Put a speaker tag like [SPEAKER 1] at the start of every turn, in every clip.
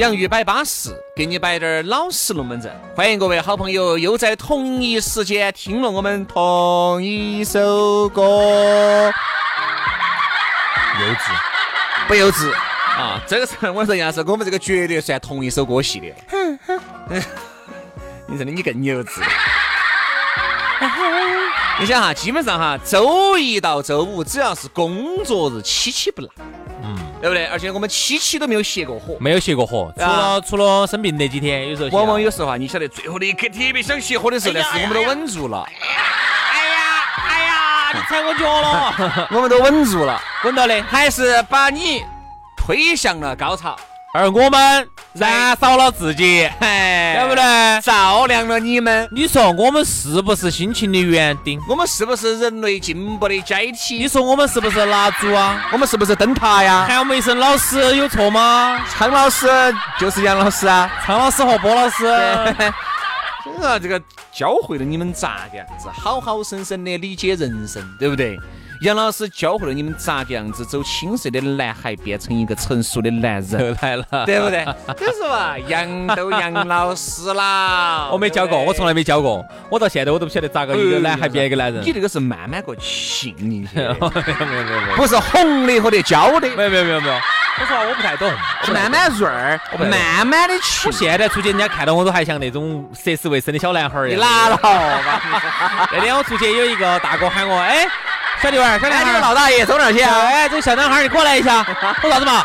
[SPEAKER 1] 洋芋摆巴适，给你摆点儿老实龙门阵。欢迎各位好朋友又在同一时间听了我们同一首歌，
[SPEAKER 2] 幼稚，
[SPEAKER 1] 不幼稚啊！这个是我说杨老师，我们这个绝对算同一首歌系列。哼哼你真的你更幼稚。你想哈，基本上哈，周一到周五只要是工作日，七七不落。对不对？而且我们七期都没有歇过火，
[SPEAKER 3] 没有歇过火，除了除了生病那几天，有时候
[SPEAKER 1] 往往有时候啊，你晓得最后的一刻特别想歇火的时候，但是我们都稳住了。
[SPEAKER 3] 哎呀哎呀，你踩我脚了，
[SPEAKER 1] 我们都稳住了，
[SPEAKER 3] 稳到的，
[SPEAKER 1] 还是把你推向了高潮。
[SPEAKER 3] 而我们燃烧了自己，对不对？
[SPEAKER 1] 照亮了你们。
[SPEAKER 3] 你说我们是不是心情的园丁？
[SPEAKER 1] 我们是不是人类进步的阶梯？
[SPEAKER 3] 你说我们是不是蜡烛啊？
[SPEAKER 1] 我们是不是灯塔呀？
[SPEAKER 3] 喊我们一声老师有错吗？
[SPEAKER 1] 苍老师就是杨老师啊，
[SPEAKER 3] 苍老师和波老师。
[SPEAKER 1] 所以说这个教会了你们咋个样子好好生生的理解人生，对不对？杨老师教会了你们咋个样子走青涩的男孩变成一个成熟的男人，
[SPEAKER 3] 又来了，
[SPEAKER 1] 对不对？就是嘛，杨都杨老师啦，
[SPEAKER 3] 我没教过，我从来没教过，我到现在我都不晓得咋个一个男孩变一个男人。
[SPEAKER 1] 你这个是慢慢个信进去，
[SPEAKER 3] 没有没有没有，
[SPEAKER 1] 不是红的或者教的，
[SPEAKER 3] 没有没有没有没有。我说我不太懂，
[SPEAKER 1] 慢慢润儿，慢慢的去。
[SPEAKER 3] 我现在出去，人家看到我都还像那种涉世未深的小男孩儿一样。
[SPEAKER 1] 你拿了
[SPEAKER 3] 那天我出去有一个大哥喊我，哎。小弟娃儿，小男孩
[SPEAKER 1] 老大爷走哪去啊？
[SPEAKER 3] 哎，这个小男孩你过来一下。我啥子嘛？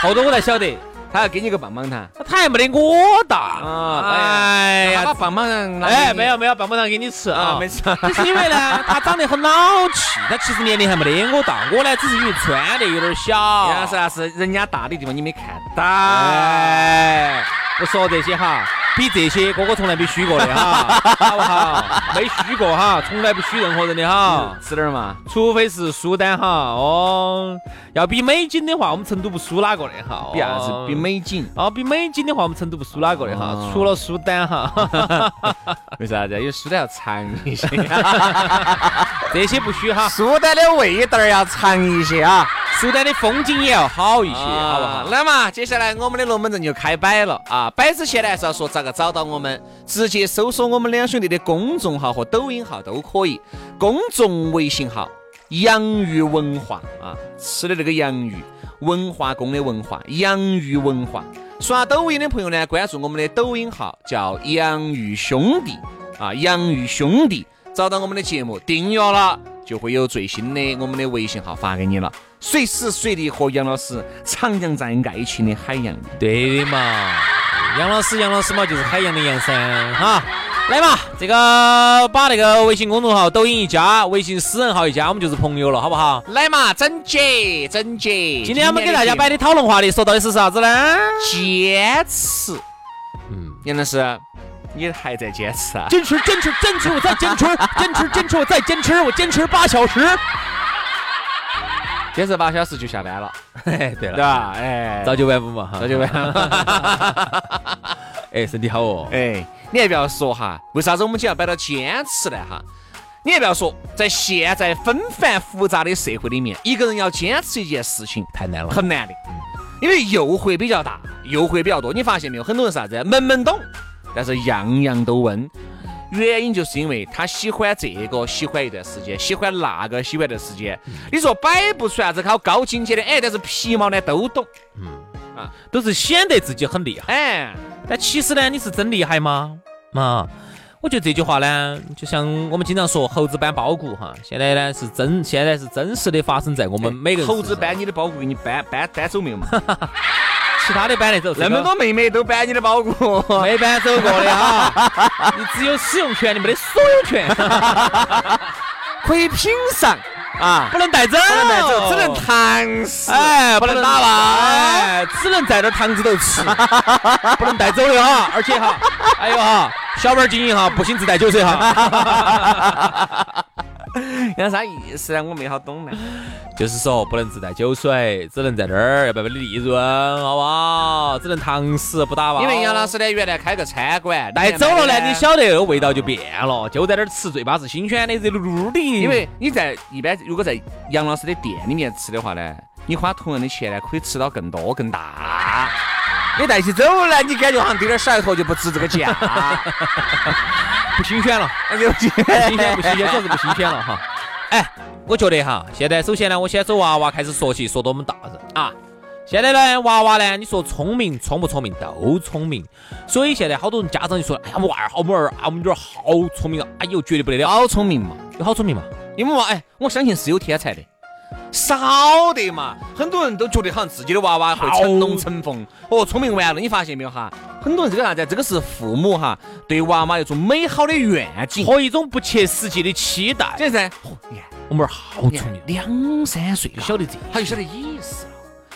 [SPEAKER 3] 后头我才晓得，
[SPEAKER 1] 他要给你个棒棒糖，
[SPEAKER 3] 他还没得我大啊！哎
[SPEAKER 1] 呀，把棒棒糖，
[SPEAKER 3] 哎，没有没有棒棒糖给你吃啊，
[SPEAKER 1] 没吃。
[SPEAKER 3] 是因为呢，他长得很老气，他其实年龄还没得我大，我呢只是因为穿的有点小。
[SPEAKER 1] 是那是人家大的地方你没看到。
[SPEAKER 3] 哎，不说这些哈。比这些哥哥从来没虚过的哈，好不好？没虚过哈，从来不虚任何人的哈。
[SPEAKER 1] 吃点嘛，
[SPEAKER 3] 除非是苏丹哈。哦，要比美景的话，我们成都不输哪个的哈。
[SPEAKER 1] 比啥子？比美景。
[SPEAKER 3] 哦，比美景的话，我们成都不输哪个的哈。除了苏丹哈。
[SPEAKER 1] 为啥子？因为苏丹要长一些。
[SPEAKER 3] 这些不虚哈。
[SPEAKER 1] 苏丹的味道要长一些啊。
[SPEAKER 3] 苏丹的风景也要好一些，好不好？
[SPEAKER 1] 来嘛接下来我们的龙门阵就开摆了啊！摆之前呢，是要说咋个找到我们？直接搜索我们两兄弟的公众号和抖音号都可以。公众微信号“洋芋文化”啊，吃的那个洋芋，文化宫的文化，洋芋文化。刷抖音的朋友呢，关注我们的抖音号叫“洋芋兄弟”啊，“洋芋兄弟”，找到我们的节目订阅了，就会有最新的我们的微信号发给你了。随时随地和杨老师徜徉在爱情的海洋里。
[SPEAKER 3] 对的嘛，杨老师，杨老师嘛就是海洋的洋噻，哈。来嘛，这个把那个微信公众号、抖音一加，微信私人号一加，我们就是朋友了，好不好？
[SPEAKER 1] 来嘛，整洁整洁。
[SPEAKER 3] 今天我们给大家摆的讨论话题，说到的是啥子呢？
[SPEAKER 1] 坚持。嗯，杨老师，你还在坚持啊？
[SPEAKER 3] 坚持，坚持，坚持，我再坚持，坚持，坚持，我再坚持，我坚持八小时。
[SPEAKER 1] 坚持八小时就下班了，
[SPEAKER 3] 哎，对了，
[SPEAKER 1] 对吧？哎，
[SPEAKER 3] 朝九晚五嘛，
[SPEAKER 1] 朝九晚五。
[SPEAKER 3] 哎，身体好哦。
[SPEAKER 1] 哎，你还不要说哈，为啥子我们就要摆到坚持呢？哈，你还不要说，在现在纷繁复杂的社会里面，一个人要坚持一件事情
[SPEAKER 3] 太难了，
[SPEAKER 1] 很难的。因为诱惑比较大，诱惑比较多。你发现没有？很多人啥子门门懂，但是样样都问。原因就是因为他喜欢这个，喜欢一段时间，喜欢那个，喜欢一段时间。你说摆不出啥子好高境界的，哎，但是皮毛呢都懂，嗯
[SPEAKER 3] 啊，都是显得自己很厉害，
[SPEAKER 1] 哎，
[SPEAKER 3] 但其实呢，你是真厉害吗？啊，我我觉得这句话呢，就像我们经常说猴子搬包谷哈，现在呢是真，现在是真实的发生在我们每个人。
[SPEAKER 1] 猴子搬你的包谷，给你搬搬搬走没有嘛？
[SPEAKER 3] 其他的搬得走，
[SPEAKER 1] 那么多妹妹都搬你的包裹，
[SPEAKER 3] 没搬走过的哈。你只有使用权，你没得所有权，
[SPEAKER 1] 可以品尝。啊，
[SPEAKER 3] 不能带走，
[SPEAKER 1] 不能带走，只能糖食，
[SPEAKER 3] 哎，不能打
[SPEAKER 1] 烂，
[SPEAKER 3] 哎，只能在这堂子头吃，不能带走的哈。而且哈，还有哈，小本经营哈，不行自带酒水哈。
[SPEAKER 1] 那啥意思呢？我没好懂呢。
[SPEAKER 3] 就是说不能自带酒水，只能在这儿要不要利润，好不好？只能堂食不打包。
[SPEAKER 1] 因为杨老师呢，原来开个餐馆，
[SPEAKER 3] 带走了呢，你晓得味道就变了，就在那儿吃最巴适新鲜的热噜噜的。
[SPEAKER 1] 因为你在一般如果在杨老师的店里面吃的话呢，你花同样的钱呢，可以吃到更多更大。你带起走了，你感觉好像丢点小一坨就不值这个价。
[SPEAKER 3] 不新鲜了，不新鲜不新鲜，主要是不新鲜了哈。哎，我觉得哈，现在首先呢，我先从娃娃开始说起，说到我们大人啊。现在呢，娃娃呢，你说聪明聪不聪明都聪明，所以现在好多人家长就说，哎呀，我娃儿好，我儿啊，我们女儿好聪明啊，哎呦，绝对不得了，
[SPEAKER 1] 好聪明嘛，
[SPEAKER 3] 有好聪明嘛，
[SPEAKER 1] 因为娃，哎，我相信是有天才的。少得嘛，很多人都觉得好像自己的娃娃会成龙成凤，哦，聪明完了。你发现没有哈？很多人这个啥子？这个是父母哈对娃娃一种美好的愿景
[SPEAKER 3] 和一种不切实际的期待。
[SPEAKER 1] 这噻，
[SPEAKER 3] 你看我们儿好聪明，
[SPEAKER 1] 两三岁
[SPEAKER 3] 就晓得这，
[SPEAKER 1] 他就晓得意思了。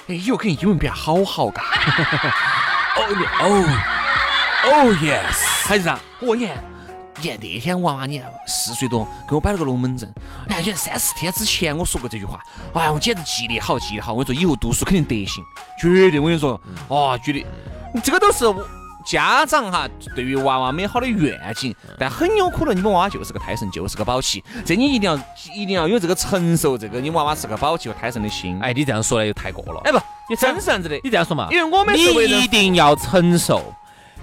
[SPEAKER 1] 哎，以后肯定英文变好好嘎。
[SPEAKER 3] 哦哦哦，yes，
[SPEAKER 1] 还是啊，我你看。你看那天娃娃，你看四岁多，给我摆了个龙门阵。你看，三四天之前我说过这句话，哎呀，我简直记得好，记得好。我跟你说，以后读书肯定得行，绝对。我跟你说，哦，绝对。这个都是家长哈对于娃娃美好的愿景，但很有可能你们娃娃就是个胎神，就是个宝气。这你一定要一定要有这个承受这个你娃娃是个宝气和胎神的心。
[SPEAKER 3] 哎，你这样说的又太过了。
[SPEAKER 1] 哎，不，你真是这样子的。
[SPEAKER 3] 你这样说嘛？
[SPEAKER 1] 因为我们
[SPEAKER 3] 你一定要承受。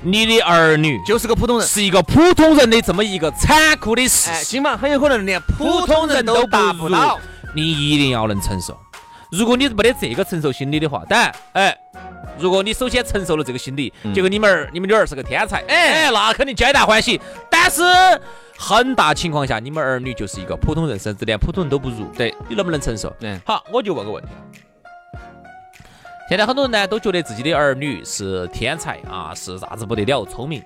[SPEAKER 3] 你的儿女
[SPEAKER 1] 就是个普通人，
[SPEAKER 3] 是一个普通人的这么一个残酷的事实，
[SPEAKER 1] 起码很有可能连普通人都达不到，
[SPEAKER 3] 你一定要能承受。如果你没得这个承受心理的话，当然，哎，如果你首先承受了这个心理，结果你们儿、你们女儿是个天才，哎，那肯定皆大欢喜。但是很大情况下，你们儿女就是一个普通人，甚至连普通人都不如，
[SPEAKER 1] 对
[SPEAKER 3] 你能不能承受？
[SPEAKER 1] 嗯，
[SPEAKER 3] 好，我就问个问题。现在很多人呢都觉得自己的儿女是天才啊，是啥子不得了，聪明。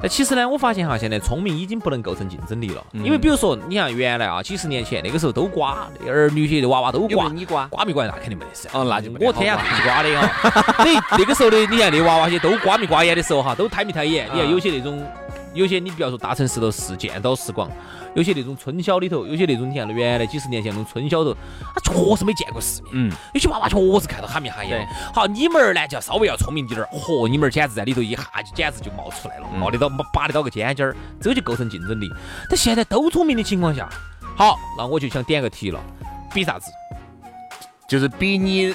[SPEAKER 3] 但其实呢，我发现哈，现在聪明已经不能构成竞争力了。因为比如说，你像原来啊，几十年前那个时候都瓜，儿女些的娃娃都瓜，
[SPEAKER 1] 你瓜
[SPEAKER 3] 瓜没瓜那肯定没得事。
[SPEAKER 1] 哦，那就
[SPEAKER 3] 我天下最瓜的啊。你那个时候的，你看那娃娃些都瓜没瓜眼的时候哈，都抬没抬眼。你看有些那种，有些你不要说大城市头是见多识广。有些那种村小里头，有些那种你看原来几十年前那种村小头，他确实没见过世面。嗯，有些娃娃确实看到哈面哈眼。好，你们儿呢就要稍微要聪明点儿。嚯，你们儿简直在里头一下就简直就冒出来了，冒得到拔得到个尖尖儿，这个就构成竞争力。但现在都聪明的情况下，好，那我就想点个题了，比啥子？
[SPEAKER 1] 就是比你。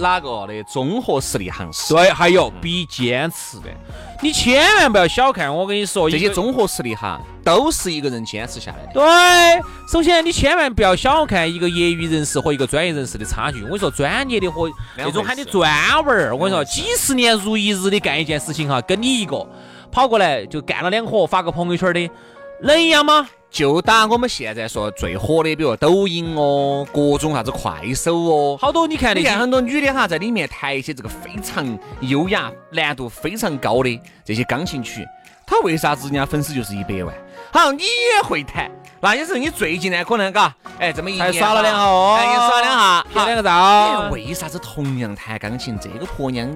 [SPEAKER 1] 哪个的综合实力行势？
[SPEAKER 3] 对，还有比坚持的，你千万不要小看我跟你说，
[SPEAKER 1] 这些综合实力哈，都是一个人坚持下来的。
[SPEAKER 3] 对，首先你千万不要小看一个业余人士和一个专业人士的差距。我跟你说，专业的和那种喊你专文儿，我跟你说，几十年如一日的干一件事情哈，跟你一个跑过来就干了两活发个朋友圈的，能一样吗？
[SPEAKER 1] 就打我们现在说最火的，比如抖音哦，各种啥子快手哦，
[SPEAKER 3] 好多你看，
[SPEAKER 1] 你看很多女的哈，在里面弹一些这个非常优雅、难度非常高的这些钢琴曲，她为啥子人家粉丝就是一百万？好，你也会弹，那也是你最近呢，可能嘎，哎，这么一年
[SPEAKER 3] 耍了两下哦，
[SPEAKER 1] 哎，耍两下，
[SPEAKER 3] 拍两个照。
[SPEAKER 1] 为啥子同样弹钢琴，这个婆娘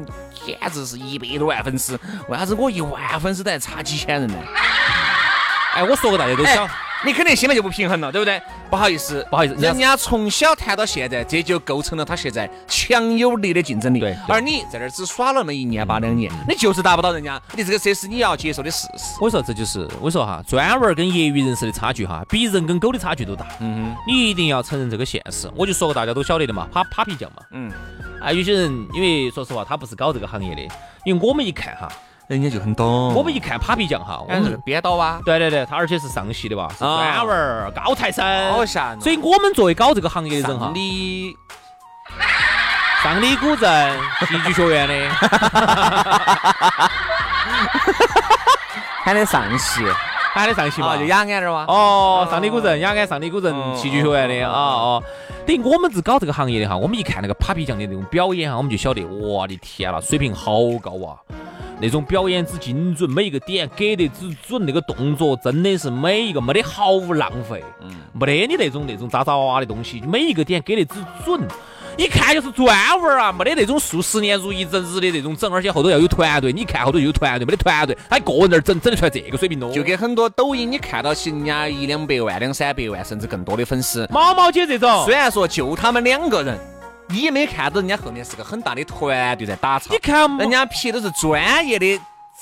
[SPEAKER 1] 简直是一百多万粉丝，为啥子我一万粉丝都还差几千人呢？
[SPEAKER 3] 哎，我说过大家都晓。
[SPEAKER 1] 你肯定心里就不平衡了，对不对？不好意思，
[SPEAKER 3] 不好意思，
[SPEAKER 1] 人家从小谈到现在，这就构成了他现在强有力的竞争力。
[SPEAKER 3] 对，
[SPEAKER 1] 而你在这儿只耍了那么一年八两年，你就是达不到人家。你这个这是你要接受的事实。
[SPEAKER 3] 我说这就是我说哈，专文跟业余人士的差距哈，比人跟狗的差距都大。嗯哼，你一定要承认这个现实。我就说个大家都晓得的嘛，扒扒皮匠嘛。嗯，啊，有些人因为说实话，他不是搞这个行业的，因为我们一看哈。
[SPEAKER 1] 人家就很懂。
[SPEAKER 3] 我们一看 Papi 酱哈，我们
[SPEAKER 1] 是编导啊。
[SPEAKER 3] 对对对，他而且是上戏的吧，是专文高材生。
[SPEAKER 1] 好吓
[SPEAKER 3] 所以我们作为搞这个行业的人哈，
[SPEAKER 1] 你
[SPEAKER 3] 上李古镇戏剧学院的，
[SPEAKER 1] 喊得上戏。
[SPEAKER 3] 喊得上戏嘛，
[SPEAKER 1] 啊，就雅安那儿嘛。
[SPEAKER 3] 哦，上里古镇，雅安上里古镇
[SPEAKER 1] 哦
[SPEAKER 3] 戏剧学院的啊哦。等于我们是搞这个行业的哈，我们一看那个 Papi 酱的那种表演哈，我们就晓得，我的天了，水平好高啊！那种表演之精准，每一个点给得之准，那个动作真的是每一个没得毫无浪费，嗯，没得你那种那种渣渣哇的东西，每一个点给得之准。一看就是专文儿啊，没得那种数十年如一日的那种整，而且后头要有团队。你看后头有团队，没得团队，他一个人那儿整整得出来这个水平咯。
[SPEAKER 1] 就跟很多抖音你看到起人家一两百万、两三百万甚至更多的粉丝，
[SPEAKER 3] 毛毛姐这种，
[SPEAKER 1] 虽然说就他们两个人，你也没看到人家后面是个很大的团队在打场
[SPEAKER 3] 你，看
[SPEAKER 1] 人家皮都是专业的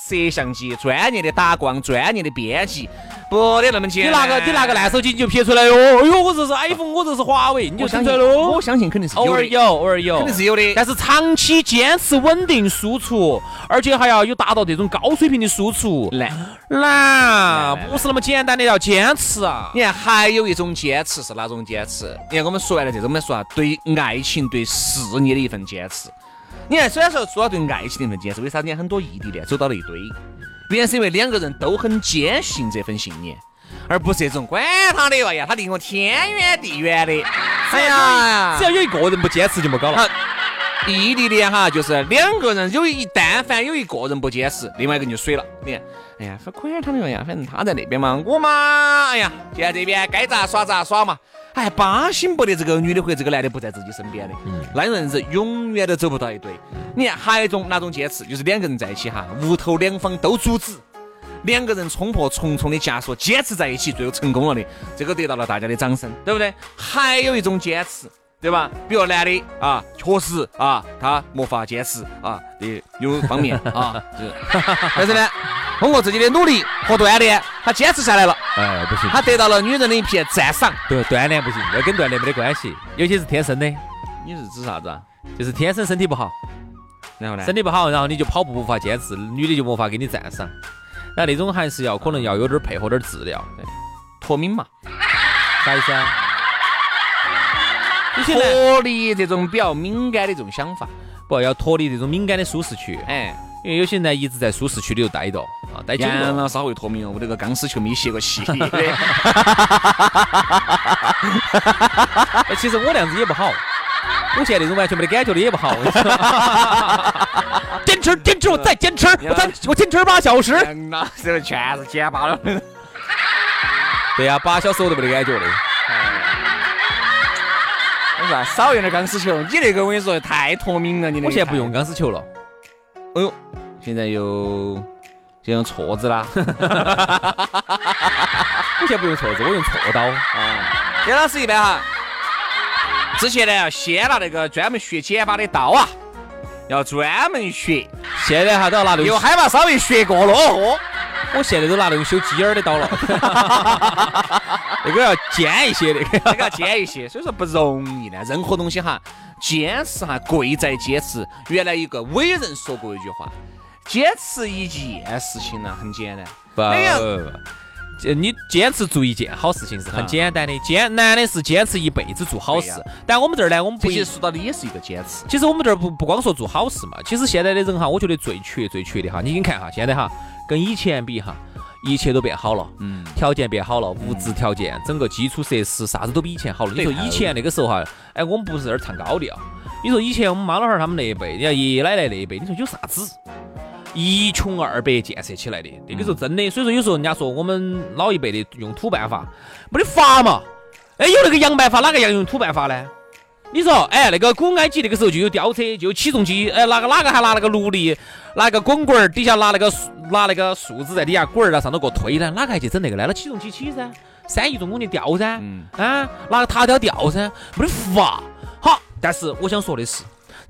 [SPEAKER 1] 摄像机、专业的打光、专业的编辑，不得那么简
[SPEAKER 3] 你。拿个你拿个烂手机你就拍出来哟，哎呦，我这是 iPhone，我这是华为，你就出来喽
[SPEAKER 1] 我。相信肯定是，
[SPEAKER 3] 偶尔有，偶尔有，
[SPEAKER 1] 肯定是有的。
[SPEAKER 3] 但是长期坚持稳定输出，而且还要有达到这种高水平的输出，
[SPEAKER 1] 难，
[SPEAKER 3] 难，不是那么简单的，要坚持啊。
[SPEAKER 1] 你看，还有一种坚持是哪种坚持？你看，我们说完了这种，我们说啊，对爱情、对事业的一份坚持。你看，虽然说说到对爱情的一份坚持，为啥人家很多异地恋走到了一堆？原因是因为两个人都很坚信这份信念，而不是这种管他的吧呀，他离我天远地远的。哎呀
[SPEAKER 3] 只要有一个人不坚持就没搞了。
[SPEAKER 1] 异地恋哈，就是两个人有一但凡有一个人不坚持，另外一个人就水了。你看，哎呀，反管他的呀，反正他在那边嘛，我嘛，哎呀，就在这边该咋耍咋耍嘛。哎，巴心不得这个女的或者这个男的不在自己身边的，那种人是永远都走不到一堆。你看，还有一种哪种坚持，就是两个人在一起哈，屋头两方都阻止。两个人冲破重重的枷锁，坚持在一起，最后成功了的，这个得到了大家的掌声，对不对？还有一种坚持，对吧？比如男的啊，确实啊，他没法坚持啊的有方面啊，就是，但是呢，通过自己的努力和锻炼，他坚持下来了，
[SPEAKER 3] 哎，不行，
[SPEAKER 1] 他得到了女人的一片赞赏。
[SPEAKER 3] 对锻炼不行，要跟锻炼没得关系，有些是天生的，
[SPEAKER 1] 你是指啥子啊？
[SPEAKER 3] 就是天生身体不好，
[SPEAKER 1] 然后呢？
[SPEAKER 3] 身体不好，然后你就跑步无法坚持，女的就无法给你赞赏。那那种还是要可能要有点儿配合点儿治疗，
[SPEAKER 1] 脱敏嘛，
[SPEAKER 3] 啥意思啊？有些男
[SPEAKER 1] 脱离这种比较敏感的这种想法。
[SPEAKER 3] 不要脱离这种敏感的舒适区，
[SPEAKER 1] 哎，
[SPEAKER 3] 因为有些人呢一直在舒适区里头待着啊，待久了。
[SPEAKER 1] 杨老师好会脱敏哦，我这个钢丝球没写过戏的。
[SPEAKER 3] 哎其实我那样子也不好，我现在那种完全没得感觉的也不好。我跟你说坚持，坚持，我再坚持，我再我坚持八小时。
[SPEAKER 1] 杨老师全是减八了。
[SPEAKER 3] 对呀、八小时我都没得感觉的。
[SPEAKER 1] 我说啊少用点钢丝球，你那个我跟你说太脱敏了，你那个
[SPEAKER 3] 我现在不用。钢丝球了，
[SPEAKER 1] 哎呦，现在又就用锉子啦。
[SPEAKER 3] 我现在不用锉子，我用锉刀啊。
[SPEAKER 1] 杨老师一般哈，之前呢要先拿那个专门学剪巴的刀啊，要专门学，
[SPEAKER 3] 现在哈都要拿那种，
[SPEAKER 1] 又害怕稍微学过了哦。
[SPEAKER 3] 我现在都拿那种修鸡眼儿的刀了。那个要尖一些的。
[SPEAKER 1] 这个要尖一些，所以说不容易呢。任何东西哈，坚持哈，贵在坚持。原来一个伟人说过一句话：坚持一件事情呢很简单，
[SPEAKER 3] 不你坚持做一件好事情是很简单的，坚难的是坚持一辈子做好事。但我们这儿呢，我们
[SPEAKER 1] 这些说到的也是一个坚持。
[SPEAKER 3] 其实我们这儿不不光说做好事嘛，其实现在的人哈，我觉得最缺最缺的哈，你你看哈，现在哈跟以前比哈，一切都变好了，
[SPEAKER 1] 嗯，
[SPEAKER 3] 条件变好了，物质条件、整个基础设施啥子都比以前好了。你说以前那个时候哈，哎，我们不是在这儿唱高调，你说以前我们妈老汉儿他们那一辈，人家爷爷奶奶那一辈，你说有啥子？一穷二白建设起来的，那个时候真的，所以说有时候人家说我们老一辈的用土办法，没得法嘛。哎，有那个洋办法，哪个要用土办法呢？你说，哎，那个古埃及那个时候就有吊车，就有起重机，哎，哪个哪个还拿那个奴隶，拿个滚棍儿，底下拿那个树拿那个树枝在底下滚儿，然后上头给我推呢，哪个还去整那个呢？那起重机起噻，三亿重工的吊噻，
[SPEAKER 1] 嗯
[SPEAKER 3] 啊，拿个塔吊吊噻，没得法。好，但是我想说的是，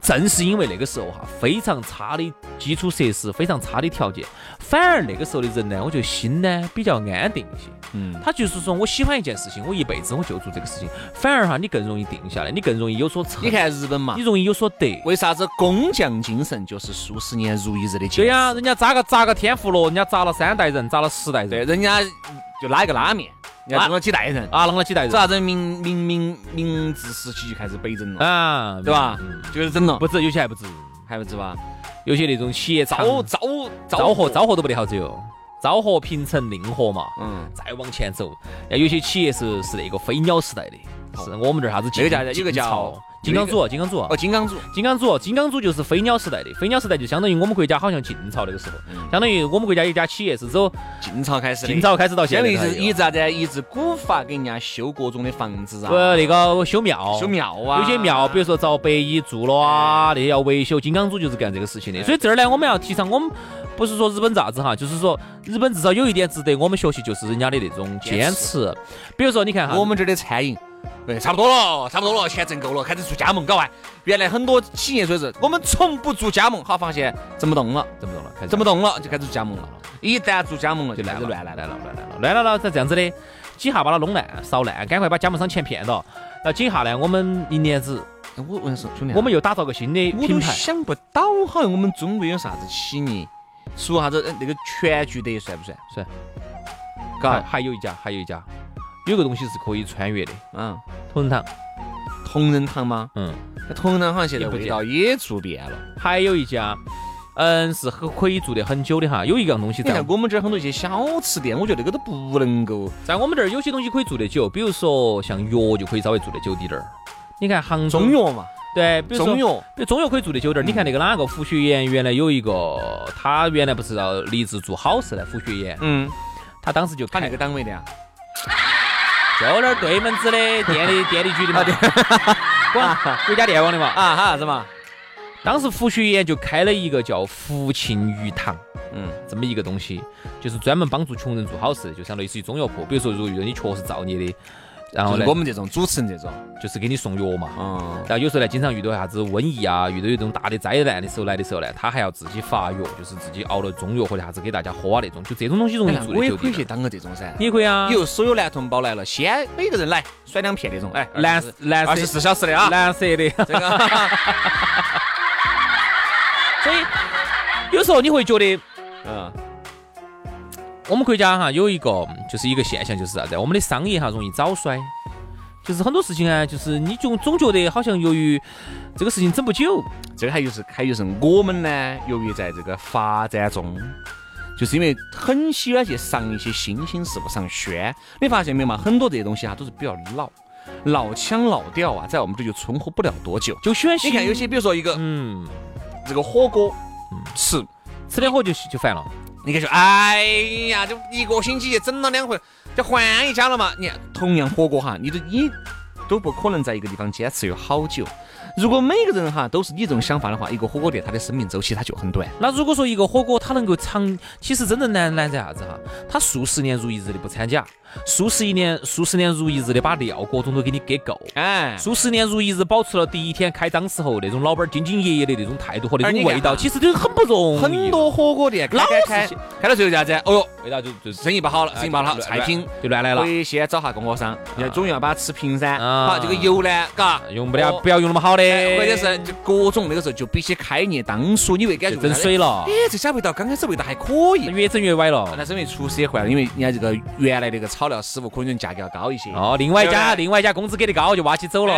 [SPEAKER 3] 正是因为那个时候哈非常差的基础设施，非常差的条件，反而那个时候的人呢，我觉得心呢比较安定一些。
[SPEAKER 1] 嗯，
[SPEAKER 3] 他就是说我喜欢一件事情，我一辈子我就做这个事情，反而哈你更容易定下来，你更容易有所成，
[SPEAKER 1] 你看日本嘛
[SPEAKER 3] 你，容易有所得。
[SPEAKER 1] 为啥子工匠精神就是数十年如一日的坚持？
[SPEAKER 3] 对呀、人家砸个砸个天妇罗，人家砸了三代人，砸了十代
[SPEAKER 1] 对，
[SPEAKER 3] 人，
[SPEAKER 1] 人家就拉一个拉面，弄了几代人，
[SPEAKER 3] 啊，弄了几代人
[SPEAKER 1] 这啥子明明明明治时期就开始北整了，
[SPEAKER 3] 啊，
[SPEAKER 1] 对吧？就是整了，
[SPEAKER 3] 不止，有些还不止，
[SPEAKER 1] 还不止吧？
[SPEAKER 3] 有些那种企业
[SPEAKER 1] 昭
[SPEAKER 3] 造
[SPEAKER 1] 昭
[SPEAKER 3] 昭和昭和都不得好只有。昭和、平成、令和嘛，
[SPEAKER 1] 嗯，
[SPEAKER 3] 再往前走，要有些企业是是那个飞鸟时代的，是我们这儿啥子
[SPEAKER 1] 这个叫
[SPEAKER 3] 晋
[SPEAKER 1] 有个叫
[SPEAKER 3] 金刚组，金刚组，
[SPEAKER 1] 哦，金刚组，
[SPEAKER 3] 金刚组，金刚组就是飞鸟时代的，飞鸟时代就相当于我们国家好像晋朝那个时候，相当于我们国家一家企业是走
[SPEAKER 1] 晋朝开始的，
[SPEAKER 3] 晋朝开始到现在的，
[SPEAKER 1] 因为是一直啥子？一直古法给人家修各种的房子啊，
[SPEAKER 3] 呃，那个修庙，
[SPEAKER 1] 修庙啊，
[SPEAKER 3] 有些庙，比如说遭白蚁蛀了啊，那些要维修，金刚组就是干这个事情的。所以这儿呢，我们要提倡，我们不是说日本咋子哈，就是说日本至少有一点值得我们学习，就是人家的那种坚持。比如说，你看哈，
[SPEAKER 1] 我们这儿的餐饮。对，差不多了，差不多了，钱挣够了，开始做加盟，搞完。原来很多企业说是我们从不做加盟，好发现整不动了，
[SPEAKER 3] 整不动了，
[SPEAKER 1] 整不动了，就开始做加盟了。一旦做加盟了，就
[SPEAKER 3] 乱
[SPEAKER 1] 了，乱
[SPEAKER 3] 了，乱了，乱了，乱了了，是这样子的，几下把它弄烂、烧烂，赶快把加盟商钱骗到。那几下呢，我们一年子，
[SPEAKER 1] 我我说兄弟，
[SPEAKER 3] 我们又打造个新的品牌。
[SPEAKER 1] 想不到，好像我们中国有啥子企业，说啥子那个全聚德算不算？
[SPEAKER 3] 算。
[SPEAKER 1] 嘎，
[SPEAKER 3] 还有一家，还有一家。有个东西是可以穿越的，嗯，同仁堂，
[SPEAKER 1] 同仁堂吗？
[SPEAKER 3] 嗯，
[SPEAKER 1] 同仁堂好像现在味道也做变了。
[SPEAKER 3] 还有一家，嗯，是可可以做的很久的哈。有一样东西，
[SPEAKER 1] 你看我们这儿很多一些小吃店，我觉得那个都不能够。
[SPEAKER 3] 在我们这儿有些东西可以做得久，比如说像药就可以稍微做得久滴点儿。你看杭
[SPEAKER 1] 州中药嘛，
[SPEAKER 3] 对，比如
[SPEAKER 1] 中药，
[SPEAKER 3] 比如中药可以做得久点儿。你看那个哪个胡雪岩，原来有一个，他原来不是要立志做好事的胡雪岩，嗯，他当时就
[SPEAKER 1] 他那个单位的呀。
[SPEAKER 3] 就那儿对门子的电力电力局的嘛，管国家电网的嘛，
[SPEAKER 1] 啊，他啥子嘛？
[SPEAKER 3] 当时胡雪岩就开了一个叫福庆鱼塘，嗯，这么一个东西，就是专门帮助穷人做好事，就相当于是中药铺。比如说，如果遇到你确实造孽的。然后呢，
[SPEAKER 1] 我们这种主持人这种，
[SPEAKER 3] 就是给你送药嘛。嗯。然后有时候呢，经常遇到啥子瘟疫啊，遇到一种大的灾难的时候来的时候呢，他还要自己发药，就是自己熬了中药或者啥子给大家喝啊那种。就这种东西容易做的
[SPEAKER 1] 我也可以去当个这种噻。
[SPEAKER 3] 你也可以啊。
[SPEAKER 1] 以后所有男同胞来了，先每个人来甩两片那种，哎，
[SPEAKER 3] 蓝蓝
[SPEAKER 1] 二十四小时的啊，
[SPEAKER 3] 蓝色的。这个。所以有时候你会觉得，嗯。我们国家哈有一个就是一个现象，就是啥子？我们的商业哈容易早衰，就是很多事情啊，就是你就总觉得好像由于这个事情整不久，
[SPEAKER 1] 这个还有是还有是我们呢，由于在这个发展中，就是因为很喜欢去上一些新兴事物上宣，你发现没有嘛？很多这些东西啊都是比较老老腔老调啊，在我们这就存活不了多久。
[SPEAKER 3] 就喜欢
[SPEAKER 1] 你看有些比如说一个嗯，这个火锅，吃
[SPEAKER 3] 吃点火就就烦了。
[SPEAKER 1] 你看说，哎呀，就一个星期就整了两回，就换一家了嘛。你，同样火锅哈，你都你都不可能在一个地方坚持有好久。如果每个人哈都是你这种想法的话，一个火锅店它的生命周期它就很短。
[SPEAKER 3] 那如果说一个火锅它能够长，其实真正难难在啥子哈？它数十年如一日的不掺假。数十一年，数十年如一日的把料各种都给你给够，哎，数十年如一日保持了第一天开张时候那种老板兢兢业业的那种态度和那种味道，其实都很不容易。
[SPEAKER 1] 很多火锅店老开开到最后啥子？哦哟，
[SPEAKER 3] 味道就就
[SPEAKER 1] 生意不好了，生意不好，菜品
[SPEAKER 3] 就乱来了。
[SPEAKER 1] 所以先找下供货商，你总要把它吃平噻。好，这个油呢，嘎，
[SPEAKER 3] 用不了，不要用那么好的，
[SPEAKER 1] 或者是就各种那个时候就比起开业当初，你会感觉
[SPEAKER 3] 整水了。
[SPEAKER 1] 哎，这家味道刚开始味道还可以，
[SPEAKER 3] 越整越歪了。
[SPEAKER 1] 那是因为厨师也坏了，因为人家这个原来那个炒料师傅可能。价格要高一些
[SPEAKER 3] 哦，另外一家另外一家工资给的高，就挖起走了。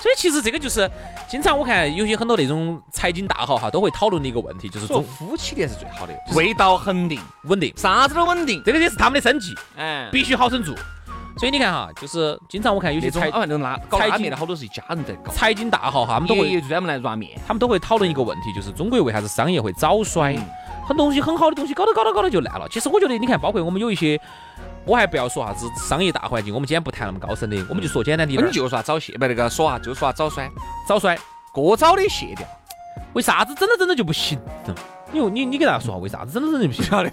[SPEAKER 3] 所以其实这个就是经常我看有些很多那种财经大号哈，都会讨论的一个问题，就是
[SPEAKER 1] 做夫妻店是最好的，味道恒定、
[SPEAKER 3] 稳定，
[SPEAKER 1] 啥子都稳定，
[SPEAKER 3] 这个也是他们的生计，哎，必须好生做。所以你看哈，就是经常我看有些财
[SPEAKER 1] 那种拉财经的好多是一家人在搞，
[SPEAKER 3] 财经大号哈，他们都会
[SPEAKER 1] 专门来拉面，
[SPEAKER 3] 他们都会讨论一个问题，就是中国为啥子商业会早衰？很多东西很好的东西搞到搞到搞到就烂了。其实我觉得你看，包括我们有一些。我还不要说啥子商业大环境，我们今天不谈那么高深的，我们就说简单点。
[SPEAKER 1] 你就说早卸，不那个说啊，就说早衰，
[SPEAKER 3] 早衰，
[SPEAKER 1] 过早的卸掉。
[SPEAKER 3] 为啥子整着整着就不行？你你你给大家说，为啥子整着整着就不行？
[SPEAKER 1] 晓得，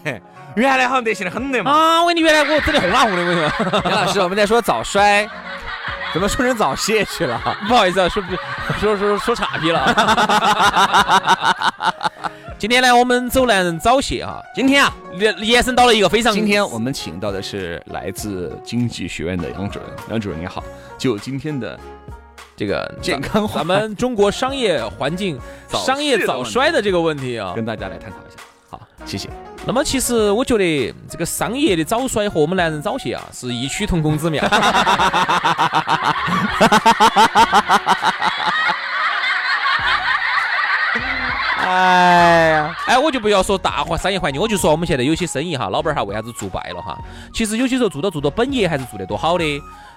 [SPEAKER 1] 原来好像得行的很的嘛。
[SPEAKER 3] 啊，我跟你原来我整的红啊红的，我跟你
[SPEAKER 1] 说。杨老师，我们在说早衰，怎么说成早泄去了？
[SPEAKER 3] 不好意思啊，说说说说岔劈了。今天呢，我们走男人早泄啊。
[SPEAKER 1] 今天啊，
[SPEAKER 3] 延延伸到了一个非常。
[SPEAKER 1] 今天我们请到的是来自经济学院的杨主任，杨主任你好。就今天的
[SPEAKER 3] 这个
[SPEAKER 1] 健康，
[SPEAKER 3] 咱们中国商业环境、商业早衰的这个问题啊，
[SPEAKER 1] 跟大家来探讨一下。好，谢谢。
[SPEAKER 3] 那么其实我觉得这个商业的早衰和我们男人早泄啊，是异曲同工之妙。
[SPEAKER 1] 哎呀，
[SPEAKER 3] 哎，我就不要说大环商业环境，我就说我们现在有些生意哈，老板儿哈为啥子做败了哈？其实有些时候做到做到本业还是做得多好的。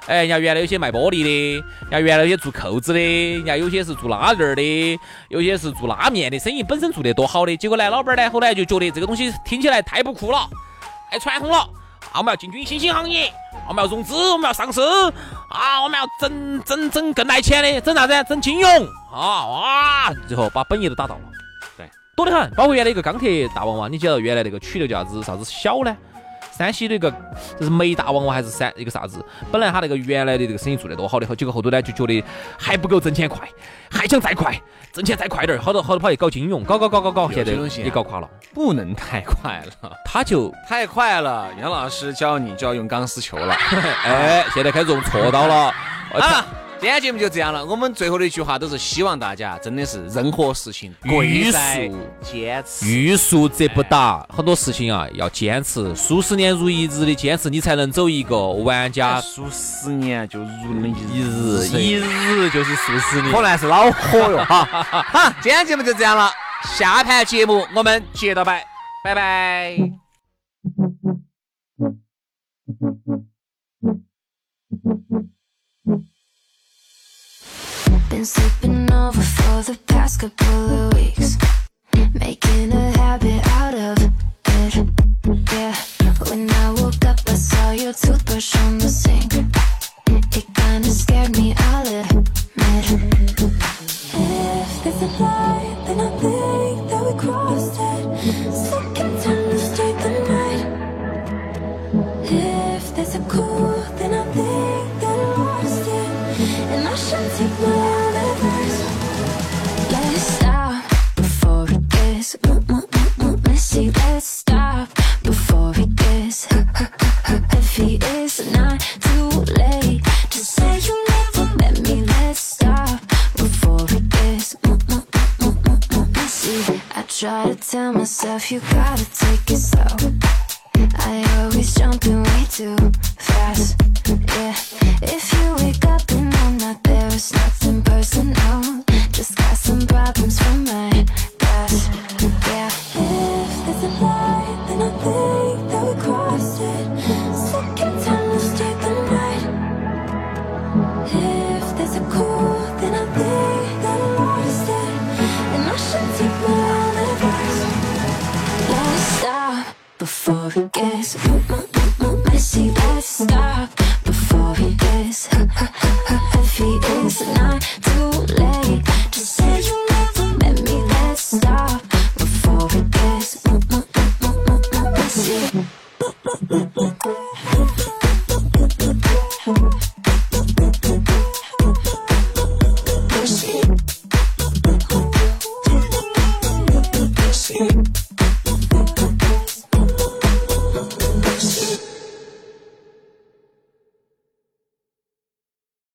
[SPEAKER 3] 哎，人家原来有些卖玻璃的，人家原来有些做扣子的，人家有些是做拉链的，有些是做拉面的，生意本身做得多好的，结果呢，老板儿呢后来就觉得这个东西听起来太不酷了，太传统了，啊，我们要进军新兴行业，我们要融资，我们要上市，啊，我们要整整整更来钱的，整啥子？整金融啊哇！最后把本业都打倒了。
[SPEAKER 1] 对，
[SPEAKER 3] 多得很。包括原来一个钢铁大王王，你晓得原来那个取的叫啥子啥子小呢？山西的一个就是煤大王王还是山一个啥子？本来他那个原来的这个生意做得多好的，后结果后头呢就觉得还不够挣钱快，还想再快，挣钱再快点儿，好多好多跑去搞金融，搞搞搞搞搞，现在也搞垮了。
[SPEAKER 1] 不能太快了，
[SPEAKER 3] 他就
[SPEAKER 1] 太快了，杨老师教你就要用钢丝球了。
[SPEAKER 3] 哎，现在开始用锉刀了。
[SPEAKER 1] 好了，今天节目就这样了。我们最后的一句话都是希望大家真的是任何事情贵在
[SPEAKER 3] 欲速
[SPEAKER 1] 坚持。
[SPEAKER 3] 欲速则不达，很多事情啊要坚持，数十年如一日的坚持，你才能走一个玩家
[SPEAKER 1] 数十年就如那一
[SPEAKER 3] 一日，一日就是数十年
[SPEAKER 1] 可。能是恼火哟 哈。好，今天节目就这样了，下盘节目我们接着摆，拜拜。
[SPEAKER 4] Been sleeping over for the past couple of weeks. Making a habit out of it. Yeah. When I woke up, I saw your toothbrush on the sink. It kinda scared me, I'll admit. If there's a then I think myself you gotta take it slow. guess.